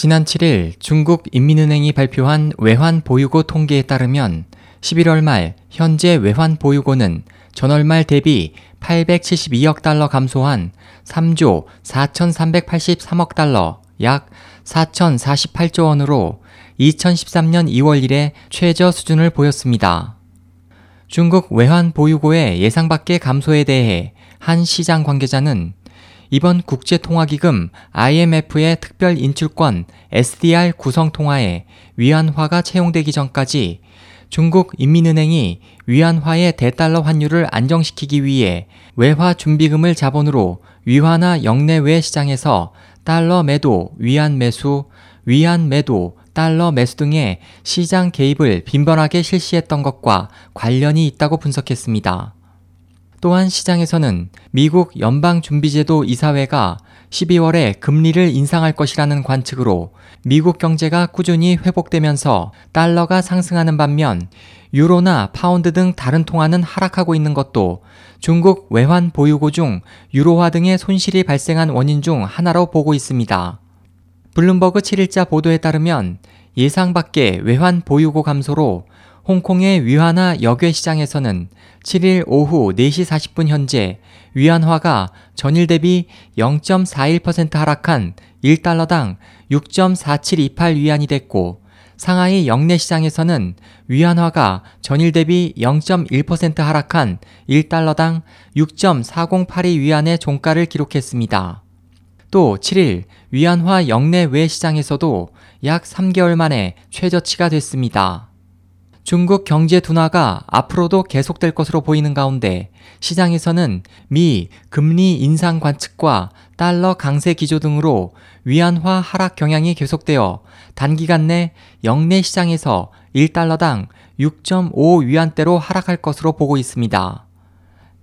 지난 7일 중국 인민은행이 발표한 외환 보유고 통계에 따르면 11월 말 현재 외환 보유고는 전월 말 대비 872억 달러 감소한 3조 4,383억 달러, 약 4,048조 원으로 2013년 2월 이래 최저 수준을 보였습니다. 중국 외환 보유고의 예상 밖의 감소에 대해 한 시장 관계자는 이번 국제통화기금 IMF의 특별 인출권 SDR 구성 통화에 위안화가 채용되기 전까지 중국 인민은행이 위안화의 대달러 환율을 안정시키기 위해 외화 준비금을 자본으로 위화나 영내외 시장에서 달러 매도, 위안 매수, 위안 매도, 달러 매수 등의 시장 개입을 빈번하게 실시했던 것과 관련이 있다고 분석했습니다. 또한 시장에서는 미국 연방준비제도 이사회가 12월에 금리를 인상할 것이라는 관측으로 미국 경제가 꾸준히 회복되면서 달러가 상승하는 반면 유로나 파운드 등 다른 통화는 하락하고 있는 것도 중국 외환 보유고 중 유로화 등의 손실이 발생한 원인 중 하나로 보고 있습니다. 블룸버그 7일자 보도에 따르면 예상 밖의 외환 보유고 감소로 홍콩의 위안화 역외 시장에서는 7일 오후 4시 40분 현재 위안화가 전일 대비 0.41% 하락한 1달러당 6.4728 위안이 됐고 상하이 영내 시장에서는 위안화가 전일 대비 0.1% 하락한 1달러당 6.4082 위안의 종가를 기록했습니다. 또 7일 위안화 영내 외 시장에서도 약 3개월 만에 최저치가 됐습니다. 중국 경제 둔화가 앞으로도 계속될 것으로 보이는 가운데 시장에서는 미 금리 인상 관측과 달러 강세 기조 등으로 위안화 하락 경향이 계속되어 단기간 내 영내 시장에서 1달러당 6.5 위안대로 하락할 것으로 보고 있습니다.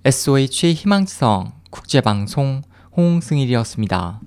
SOH 희망지성 국제방송 홍승일이었습니다.